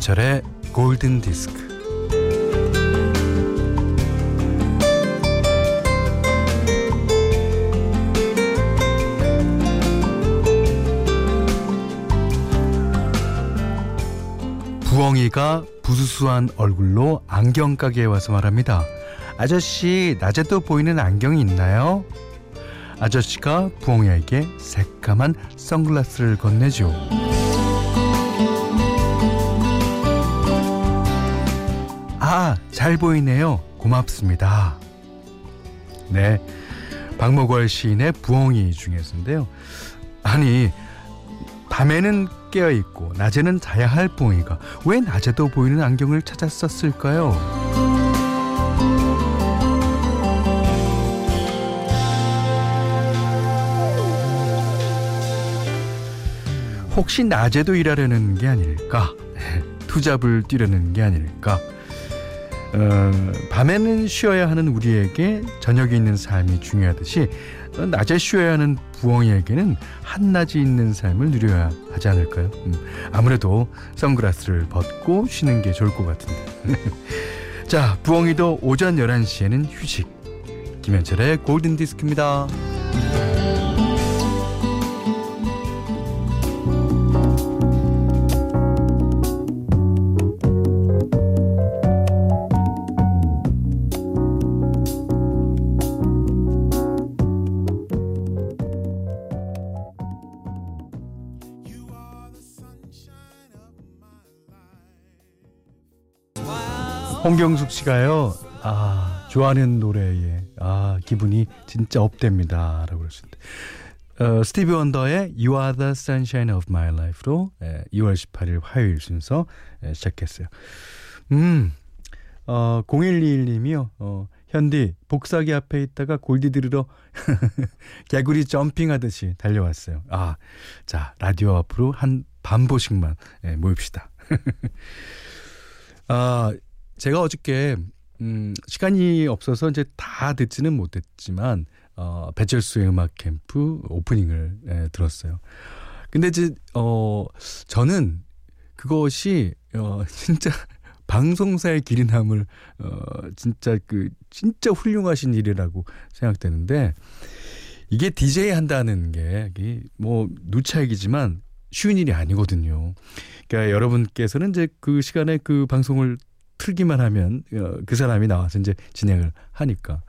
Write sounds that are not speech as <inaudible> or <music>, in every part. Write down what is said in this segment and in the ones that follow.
김현철의 골든 디스크. 부엉이가 부수수한 얼굴로 안경 가게에 와서 말합니다. 아저씨, 낮에도 보이는 안경이 있나요? 아저씨가 부엉이에게 새까만 선글라스를 건네죠. 아, 잘 보이네요. 고맙습니다. 네. 박목월 시인의 부엉이 중에서인데요. 아니, 밤에는 깨어 있고 낮에는 자야 할 부엉이가 왜 낮에도 보이는 안경을 찾았었을까요? 혹시 낮에도 일하려는 게 아닐까? <laughs> 투잡을 뛰려는 게 아닐까? 어, 밤에는 쉬어야 하는 우리에게 저녁에 있는 삶이 중요하듯이 낮에 쉬어야 하는 부엉이에게는 한낮이 있는 삶을 누려야 하지 않을까요? 음, 아무래도 선글라스를 벗고 쉬는 게 좋을 것 같은데. <laughs> 자, 부엉이도 오전 11시에는 휴식. 김현철의 골든디스크입니다. 홍경숙 씨가요. 아, 좋아하는 노래에 아, 기분이 진짜 업됩니다라고 그러셨는데. 어, 스티비 원더의 You Are the Sunshine of My Life로 예, 2월 18일 화요일 순서 예, 시작했어요. 음. 어, 0121님이요. 어, 현디 복사기 앞에 있다가 골디 들으러 <laughs> 개구리 점핑하듯이 달려왔어요. 아, 자 라디오 앞으로 한 반보씩만 예, 모입시다. <laughs> 아, 제가 어저께 음, 시간이 없어서 이제 다 듣지는 못했지만 어, 배철수의 음악 캠프 오프닝을 예, 들었어요. 근데 이제 어 저는 그것이 어 <laughs> 진짜 방송사의 길이 남을 어 진짜 그 진짜 훌륭하신 일이라고 생각되는데 이게 DJ 한다는 게 뭐 누차이기지만 쉬운 일이 아니거든요. 그러니까 여러분께서는 이제 그 시간에 그 방송을 틀기만 하면 어, 그 사람이 나와서 이제 진행을 하니까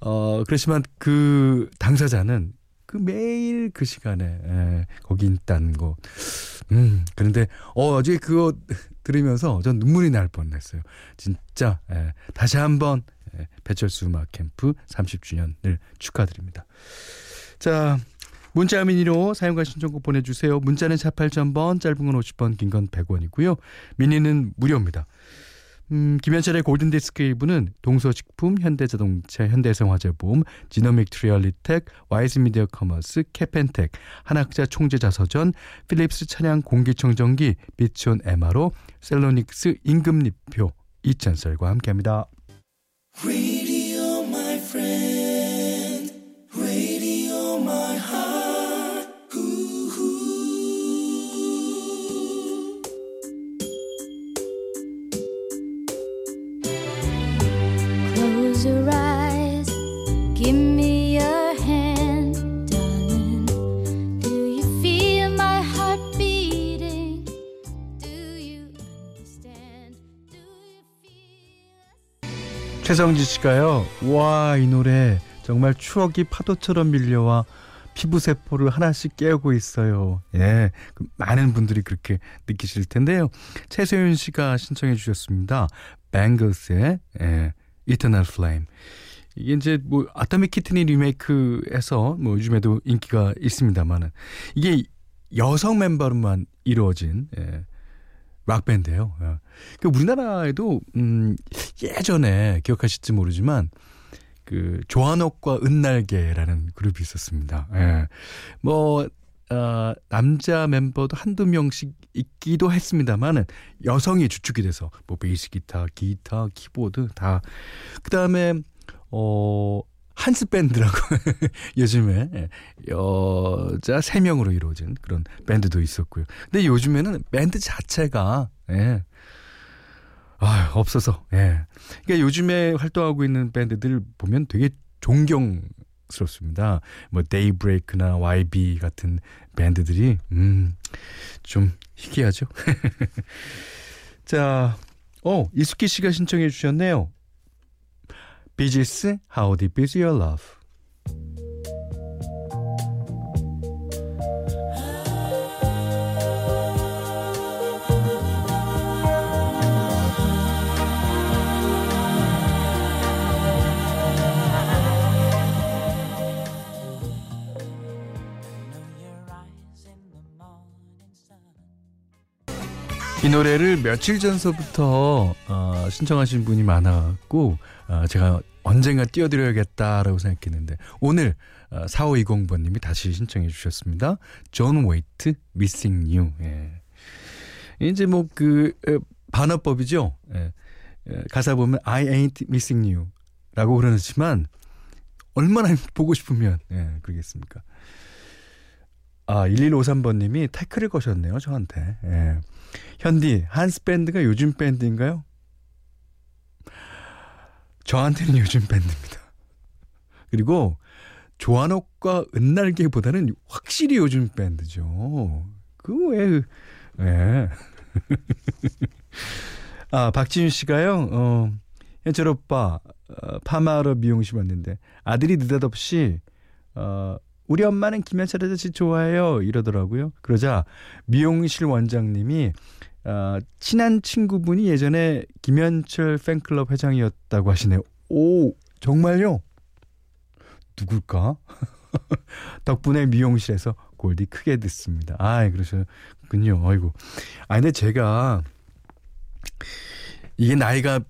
어 그렇지만 그 당사자는 그 매일 그 시간에 에, 거기 있다는 거. 음 그런데 어, 어제 그거 들으면서 전 눈물이 날 뻔했어요. 진짜 에, 다시 한번 에, 배철수 음악 캠프 30주년을 축하드립니다. 자. 문자 미니로 사연과 신청곡 보내주세요. 문자는 48,000번, 짧은 건 50원, 긴 건 100원이고요. 미니는 무료입니다. 음, 김현철의 골든디스크 1부는 동서식품, 현대자동차, 현대해상화재보험, 지노믹트리 얼리텍, 와이즈미디어 커머스, 케펜텍, 한학자 총재자서전, 필립스 차량 공기청정기, 비치온 MRO, 셀로닉스 임금리표, 이찬설과 함께합니다. 최성지 씨가요. 와, 이 노래 정말 추억이 파도처럼 밀려와 피부 세포를 하나씩 깨우고 있어요. 예. 그 많은 분들이 그렇게 느끼실 텐데요. 최소윤 씨가 신청해 주셨습니다. 뱅글스의 예, Eternal Flame. 이게 이제 뭐 아타믹 키트니 리메이크에서 뭐 요즘에도 인기가 있습니다만은 이게 여성 멤버로만 이루어진 예, 락 밴드예요. 예. 그 우리나라에도 음 예전에 기억하실지 모르지만 그 조한옥과 은날개라는 그룹이 있었습니다. 예. 뭐 어, 남자 멤버도 한두 명씩 있기도 했습니다만은 여성이 주축이 돼서 뭐 베이스 기타, 기타, 키보드 다 그다음에 어 한스 밴드라고 <laughs> 요즘에 예, 여자 3명으로 이루어진 그런 밴드도 있었고요. 근데 요즘에는 밴드 자체가 예. 아, 없어서. 예. 그러니까 요즘에 활동하고 있는 밴드들 보면 되게 존경 스럽습니다. 뭐 데이브레이크나 YB 같은 밴드들이 음 좀 희귀하죠. <laughs> 자, 어, 이수키 씨가 신청해 주셨네요. 비지스 How Deep Is Your Love 이 노래를 며칠 전서부터 어, 신청하신 분이 많아갖고 어, 제가 언젠가 띄워드려야겠다라고 생각했는데 오늘 어, 4520번님이 다시 신청해 주셨습니다. 존 웨이트 Missing. 예. 이제 뭐 그 반어법이죠. 예. 예. 가사 보면 I ain't missing you라고 그러지만 얼마나 <laughs> 보고 싶으면 예, 그러겠습니까? 아 1153번님이 태클을 거셨네요 저한테. 예. 현디 한스 밴드가 요즘 밴드인가요? 저한테는 요즘 밴드입니다. 그리고 조한옥과 은날개보다는 확실히 요즘 밴드죠. 그 왜, 예. <laughs> 아, 박지윤 씨가요, 어, 현철 오빠, 어, 파마하러 미용실 왔는데 아들이 느닷없이, 어, 우리 엄마는 김현철 아저씨 좋아해요. 이러더라고요. 그러자 미용실 원장님이 어, 친한 친구분이 예전에 김현철 팬클럽 회장이었다고 하시네요. 오, 정말요? 누굴까? <laughs> 덕분에 미용실에서 골디 크게 듣습니다. 아, 그러셨군요. 아이고. 아, 근데 제가 이게 나이가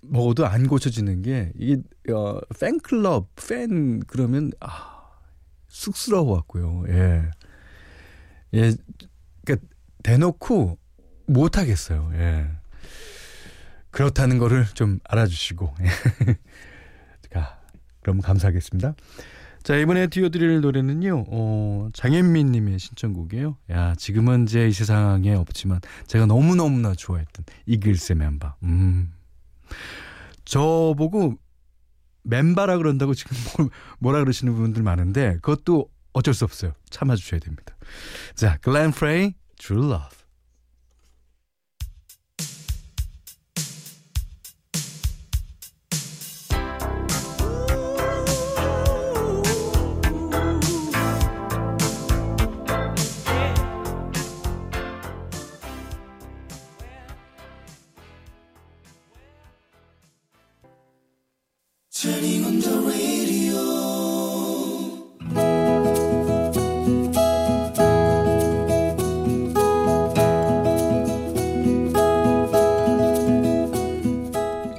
먹어도 안 고쳐지는 게 이게 어, 팬클럽 팬 그러면 아 쑥스러워 갖고요. 예. 예. 그러니까 대놓고 못 하겠어요. 예. 그렇다는 거를 좀 알아주시고. <laughs> 자, 그럼 감사하겠습니다. 자, 이번에 띄워드릴 노래는요, 어, 장현민 님의 신청곡이에요. 야, 지금은 이제 이 세상에 없지만 제가 너무너무나 좋아했던 이글스의 멤버. 음. 저보고 멤버라 그런다고 지금 <laughs> 뭐라 그러시는 분들 많은데 그것도 어쩔 수 없어요. 참아주셔야 됩니다. 자, 글렌 프레이, True Love.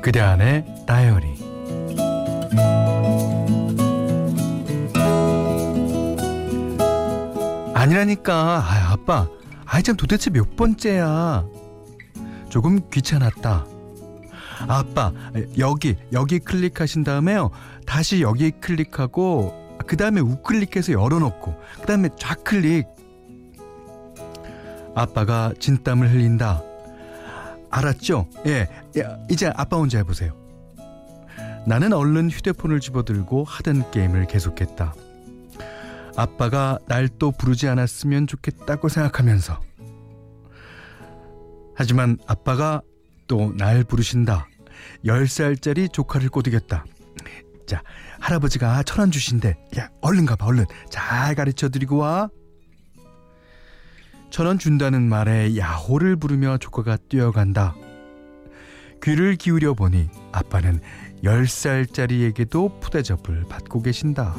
그대 안의 다이어리. 아니라니까. 아, 아빠 아이 참 도대체 몇 번째야? 조금 귀찮았다 아빠 여기 여기 클릭하신 다음에요 다시 여기 클릭하고 그 다음에 우클릭해서 열어놓고 그 다음에 좌클릭 아빠가 진땀을 흘린다 알았죠? 예, 이제 아빠 혼자 해보세요. 나는 얼른 휴대폰을 집어들고 하던 게임을 계속했다. 아빠가 날 또 부르지 않았으면 좋겠다고 생각하면서. 하지만 아빠가 또 날 부르신다. 10살짜리 조카를 꼬드겼다. 자, 할아버지가 천 원 주신대. 야, 얼른 가봐, 얼른. 잘 가르쳐 드리고 와. 천 원 준다는 말에 야호를 부르며 조카가 뛰어간다. 귀를 기울여 보니 아빠는 10살짜리에게도 푸대접을 받고 계신다.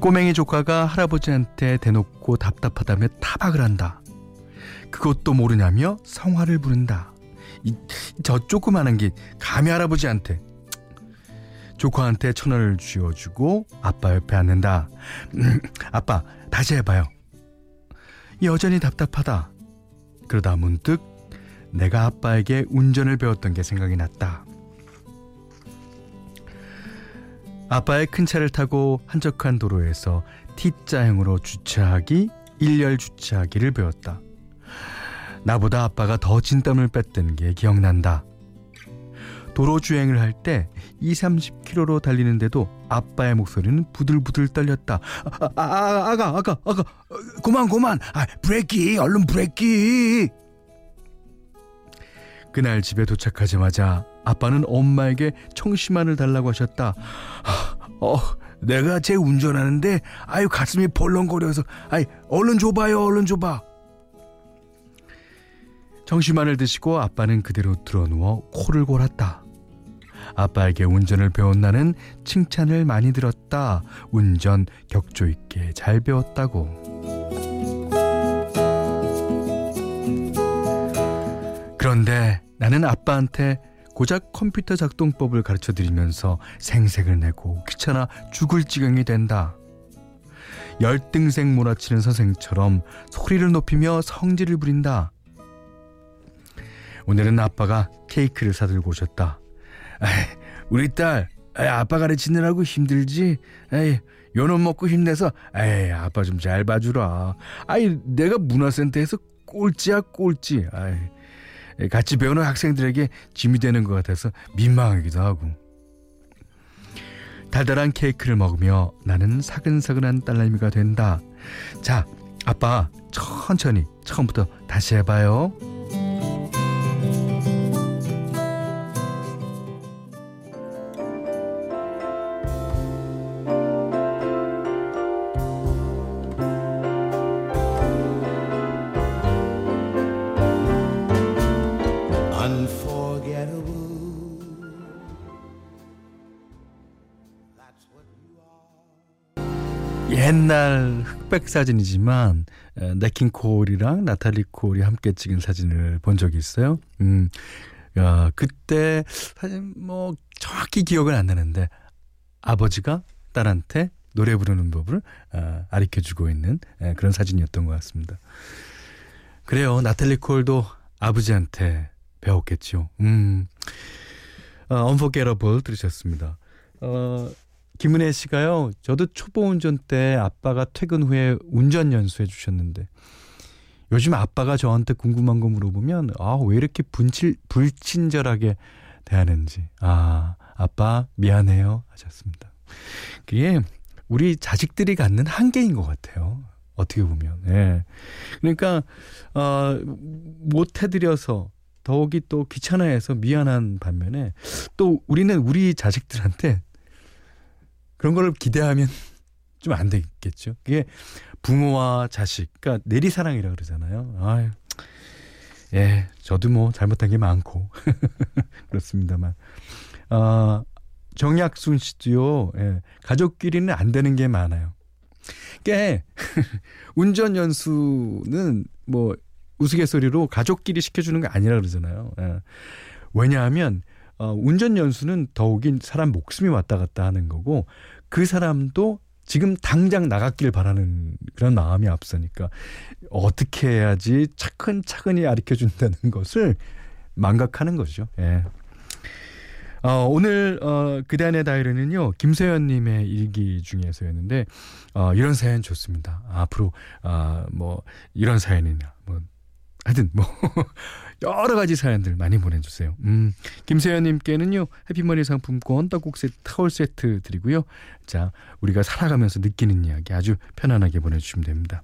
꼬맹이 조카가 할아버지한테 대놓고 답답하다며 타박을 한다. 그것도 모르냐며 성화를 부른다. 이, 저 조그마한 게 감히 할아버지한테 조카한테 천 원을 쥐어주고 아빠 옆에 앉는다. 음, 아빠 다시 해봐요. 여전히 답답하다. 그러다 문득 내가 아빠에게 운전을 배웠던 게 생각이 났다. 아빠의 큰 차를 타고 한적한 도로에서 T자형으로 주차하기, 일렬 주차하기를 배웠다. 나보다 아빠가 더 진땀을 뺐던 게 기억난다. 도로 주행을 할 때 2, 30km로 달리는데도 아빠의 목소리는 부들부들 떨렸다. 아, 아, 아 아가, 아가, 아가, 그만, 그만. 아, 브레이크, 얼른 브레이크. 그날 집에 도착하자마자 아빠는 엄마에게 청심환을 달라고 하셨다. 어, 내가 제 운전하는데 아유 가슴이 벌렁거려서 아이 얼른 줘봐요, 얼른 줘봐. 청심환을 드시고 아빠는 그대로 드러누워 코를 골았다. 아빠에게 운전을 배운 나는 칭찬을 많이 들었다. 운전 격조 있게 잘 배웠다고. 그런데 나는 아빠한테 고작 컴퓨터 작동법을 가르쳐 드리면서 생색을 내고 귀찮아 죽을 지경이 된다. 열등생 몰아치는 선생처럼 소리를 높이며 성질을 부린다. 오늘은 아빠가 케이크를 사들고 오셨다. 에이, 우리 딸, 에이, 아빠 가르치느라고 힘들지? 에이, 요놈 먹고 힘내서, 에이, 아빠 좀 잘 봐주라. 아이, 내가 문화센터에서 꼴찌야, 꼴찌. 아이, 같이 배우는 학생들에게 짐이 되는 것 같아서 민망하기도 하고. 달달한 케이크를 먹으며 나는 사근사근한 딸내미가 된다. 자, 아빠, 천천히, 처음부터 다시 해봐요. 흑백 사진이지만 네킨 콜이랑 나탈리 콜이 함께 찍은 사진을 본 적이 있어요. 음, 야, 그때 사진 뭐 정확히 기억은 안 나는데 아버지가 딸한테 노래 부르는 법을 어, 가르쳐주고 있는 에, 그런 사진이었던 것 같습니다. 그래요. 나탈리 콜도 아버지한테 배웠겠죠. 음, 어, Unforgettable 들으셨습니다. 어, 김은혜 씨가요. 저도 초보 운전 때 아빠가 퇴근 후에 운전 연수해 주셨는데 요즘 아빠가 저한테 궁금한 거 물어보면 아, 왜 이렇게 분칠 불친절하게 대하는지. 아, 아빠 미안해요 하셨습니다. 그게 우리 자식들이 갖는 한계인 것 같아요. 어떻게 보면. 예. 그러니까 어, 못 해드려서 더욱이 또 귀찮아해서 미안한 반면에 또 우리는 우리 자식들한테 그런 걸 기대하면 <laughs> 좀 안 되겠죠. 그게 부모와 자식, 그러니까 내리사랑이라 고 그러잖아요. 아유, 예, 저도 뭐 잘못한 게 많고 <laughs> 그렇습니다만, 아 정약순 씨도요, 예, 가족끼리는 안 되는 게 많아요. 꽤 <laughs> 운전 연수는 뭐 우스갯소리로 가족끼리 시켜주는 게 아니라 그러잖아요. 예. 왜냐하면 어, 운전 연수는 더욱이 사람 목숨이 왔다 갔다 하는 거고 그 사람도 지금 당장 나갔길 바라는 그런 마음이 앞서니까 어떻게 해야지 차근차근히 가르쳐 준다는 <laughs> 것을 망각하는 거죠. 예. 어, 오늘 어, 그단의 다이어리는요 김세현님의 일기 중에서였는데 어, 이런 사연 좋습니다. 앞으로 어, 뭐 이런 사연이나 뭐 하여튼 뭐 <laughs> 여러 가지 사연들 많이 보내주세요. 음, 김세현님께는요 해피머니 상품권 떡국 세트 타월 세트 드리고요. 자 우리가 살아가면서 느끼는 이야기 아주 편안하게 보내주시면 됩니다.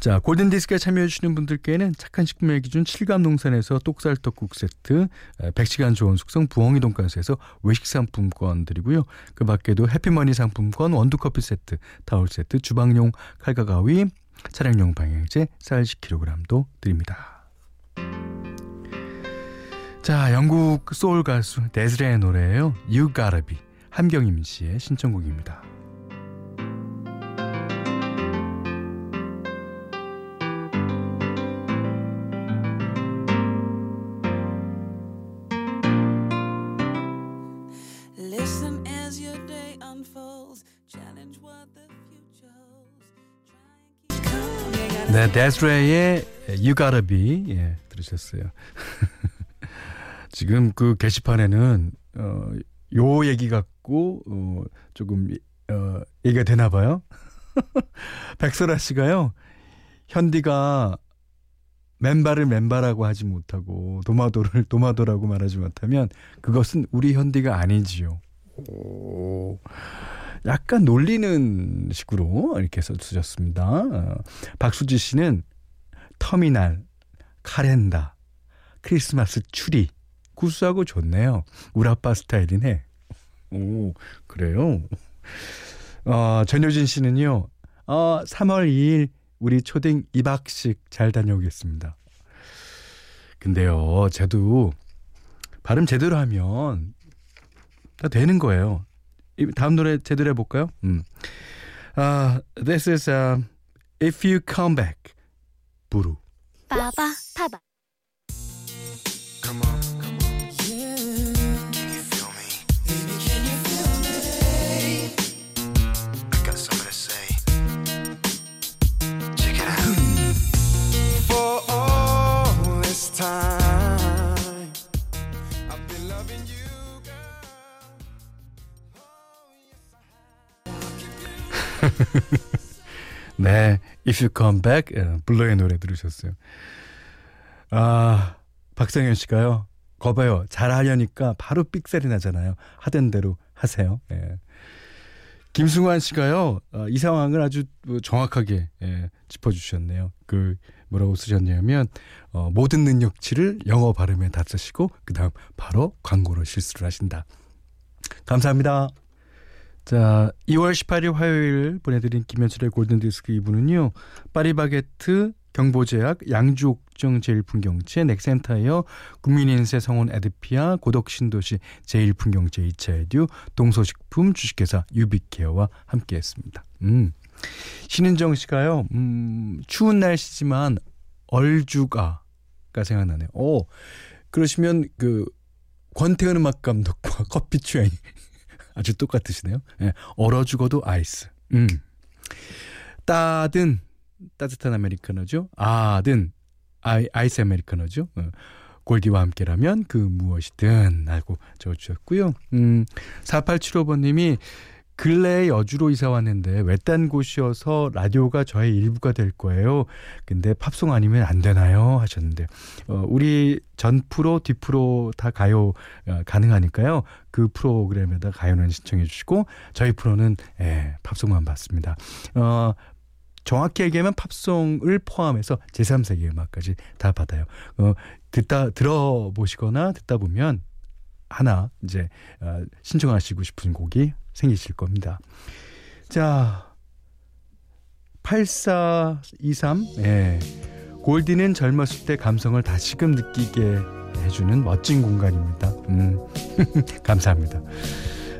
자 골든 디스크에 참여해 주시는 분들께는 착한 식품의 기준 7감 농산에서 똑살 떡국 세트, 100시간 좋은 숙성 부엉이 돈가스에서 외식 상품권 드리고요. 그 밖에도 해피머니 상품권 원두 커피 세트, 타월 세트, 주방용 칼과 가위, 차량용 방향제 쌀 10kg도 드립니다. 자, 영국 소울 가수 데즈레의 노래예요. You Gotta Be. 함경임 씨의 신청곡입니다. 네, 데스레이의 You Gotta Be 예, 들으셨어요. <laughs> 지금 그 게시판에는 어, 요 얘기 갖고 어, 조금 어, 얘기가 되나 봐요. <laughs> 백설아 씨가요. 현디가 맨발을 맨발하고 하지 못하고 도마도를 <laughs> 도마도라고 말하지 못하면 그것은 우리 현디가 아니지요. 오. 약간 놀리는 식으로 이렇게 써주셨습니다. 어, 박수지 씨는 터미널, 카렌다, 크리스마스 추리 구수하고 좋네요. 우리 아빠 스타일이네. 오 그래요. 어, 전효진 씨는요. 어, 3월 2일 우리 초딩 2박씩 잘 다녀오겠습니다. 근데요, 저도 발음 제대로 하면 다 되는 거예요. 다음 노래 제대로 해볼까요? 음. 아, this is um, If You Come Back. 부루. 빠바 파바. Come on. <laughs> 네, If You Come Back 예, 블러의 노래 들으셨어요. 아, 박성현 씨가요. 거봐요. 잘하려니까 바로 삑살이 나잖아요. 하던 대로 하세요. 예. 김승환 씨가요. 어, 이 상황을 아주 정확하게 예, 짚어주셨네요. 그 뭐라고 쓰셨냐면 어, 모든 능력치를 영어 발음에 다 쓰시고 그 다음 바로 광고로 실수를 하신다. 감사합니다. 자, 2월 18일 화요일 보내드린 김현철의 골든디스크 2부는요. 파리바게트, 경보제약, 양주옥정 제일풍경채, 넥센타이어, 국민인세 성원 에드피아, 고덕신도시 제일풍경채 이차에듀, 동서식품 주식회사 유비케어와 함께했습니다. 음. 신은정 씨가요. 음, 추운 날씨지만 얼주가가 생각나네요. 오, 그러시면 그 권태현 음악 감독과 <laughs> 커피 취향이 아주 똑같으시네요. 예, 얼어 죽어도 아이스. 음. 따든 따뜻한 아메리카노죠. 아든 아이, 아이스 아메리카노죠. 어. 골디와 함께라면 그 무엇이든 하고 적어주셨고요. 음, 4875번님이 근래에 여주로 이사 왔는데 외딴 곳이어서 라디오가 저의 일부가 될 거예요. 근데 팝송 아니면 안 되나요? 하셨는데 어, 우리 전 프로, 뒤 프로 다 가요 어, 가능하니까요. 그 프로그램에다 가요는 신청해 주시고 저희 프로는 예, 팝송만 받습니다. 어, 정확히 얘기하면 팝송을 포함해서 제3세계 음악까지 다 받아요. 어, 듣다 들어보시거나 듣다 보면 하나 이제 어, 신청하시고 싶은 곡이 생기실 겁니다. 자, 8423 예. 골디는 젊었을 때 감성을 다시금 느끼게 해주는 멋진 공간입니다. 음. <laughs> 감사합니다.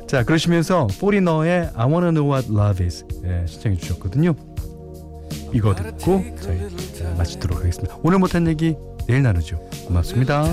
자, 그러시면서 포리너의 I Wanna Know What Love Is 예, 신청해 주셨거든요. 이거 듣고 저희 마치도록 하겠습니다. 오늘 못한 얘기 내일 나누죠. 고맙습니다.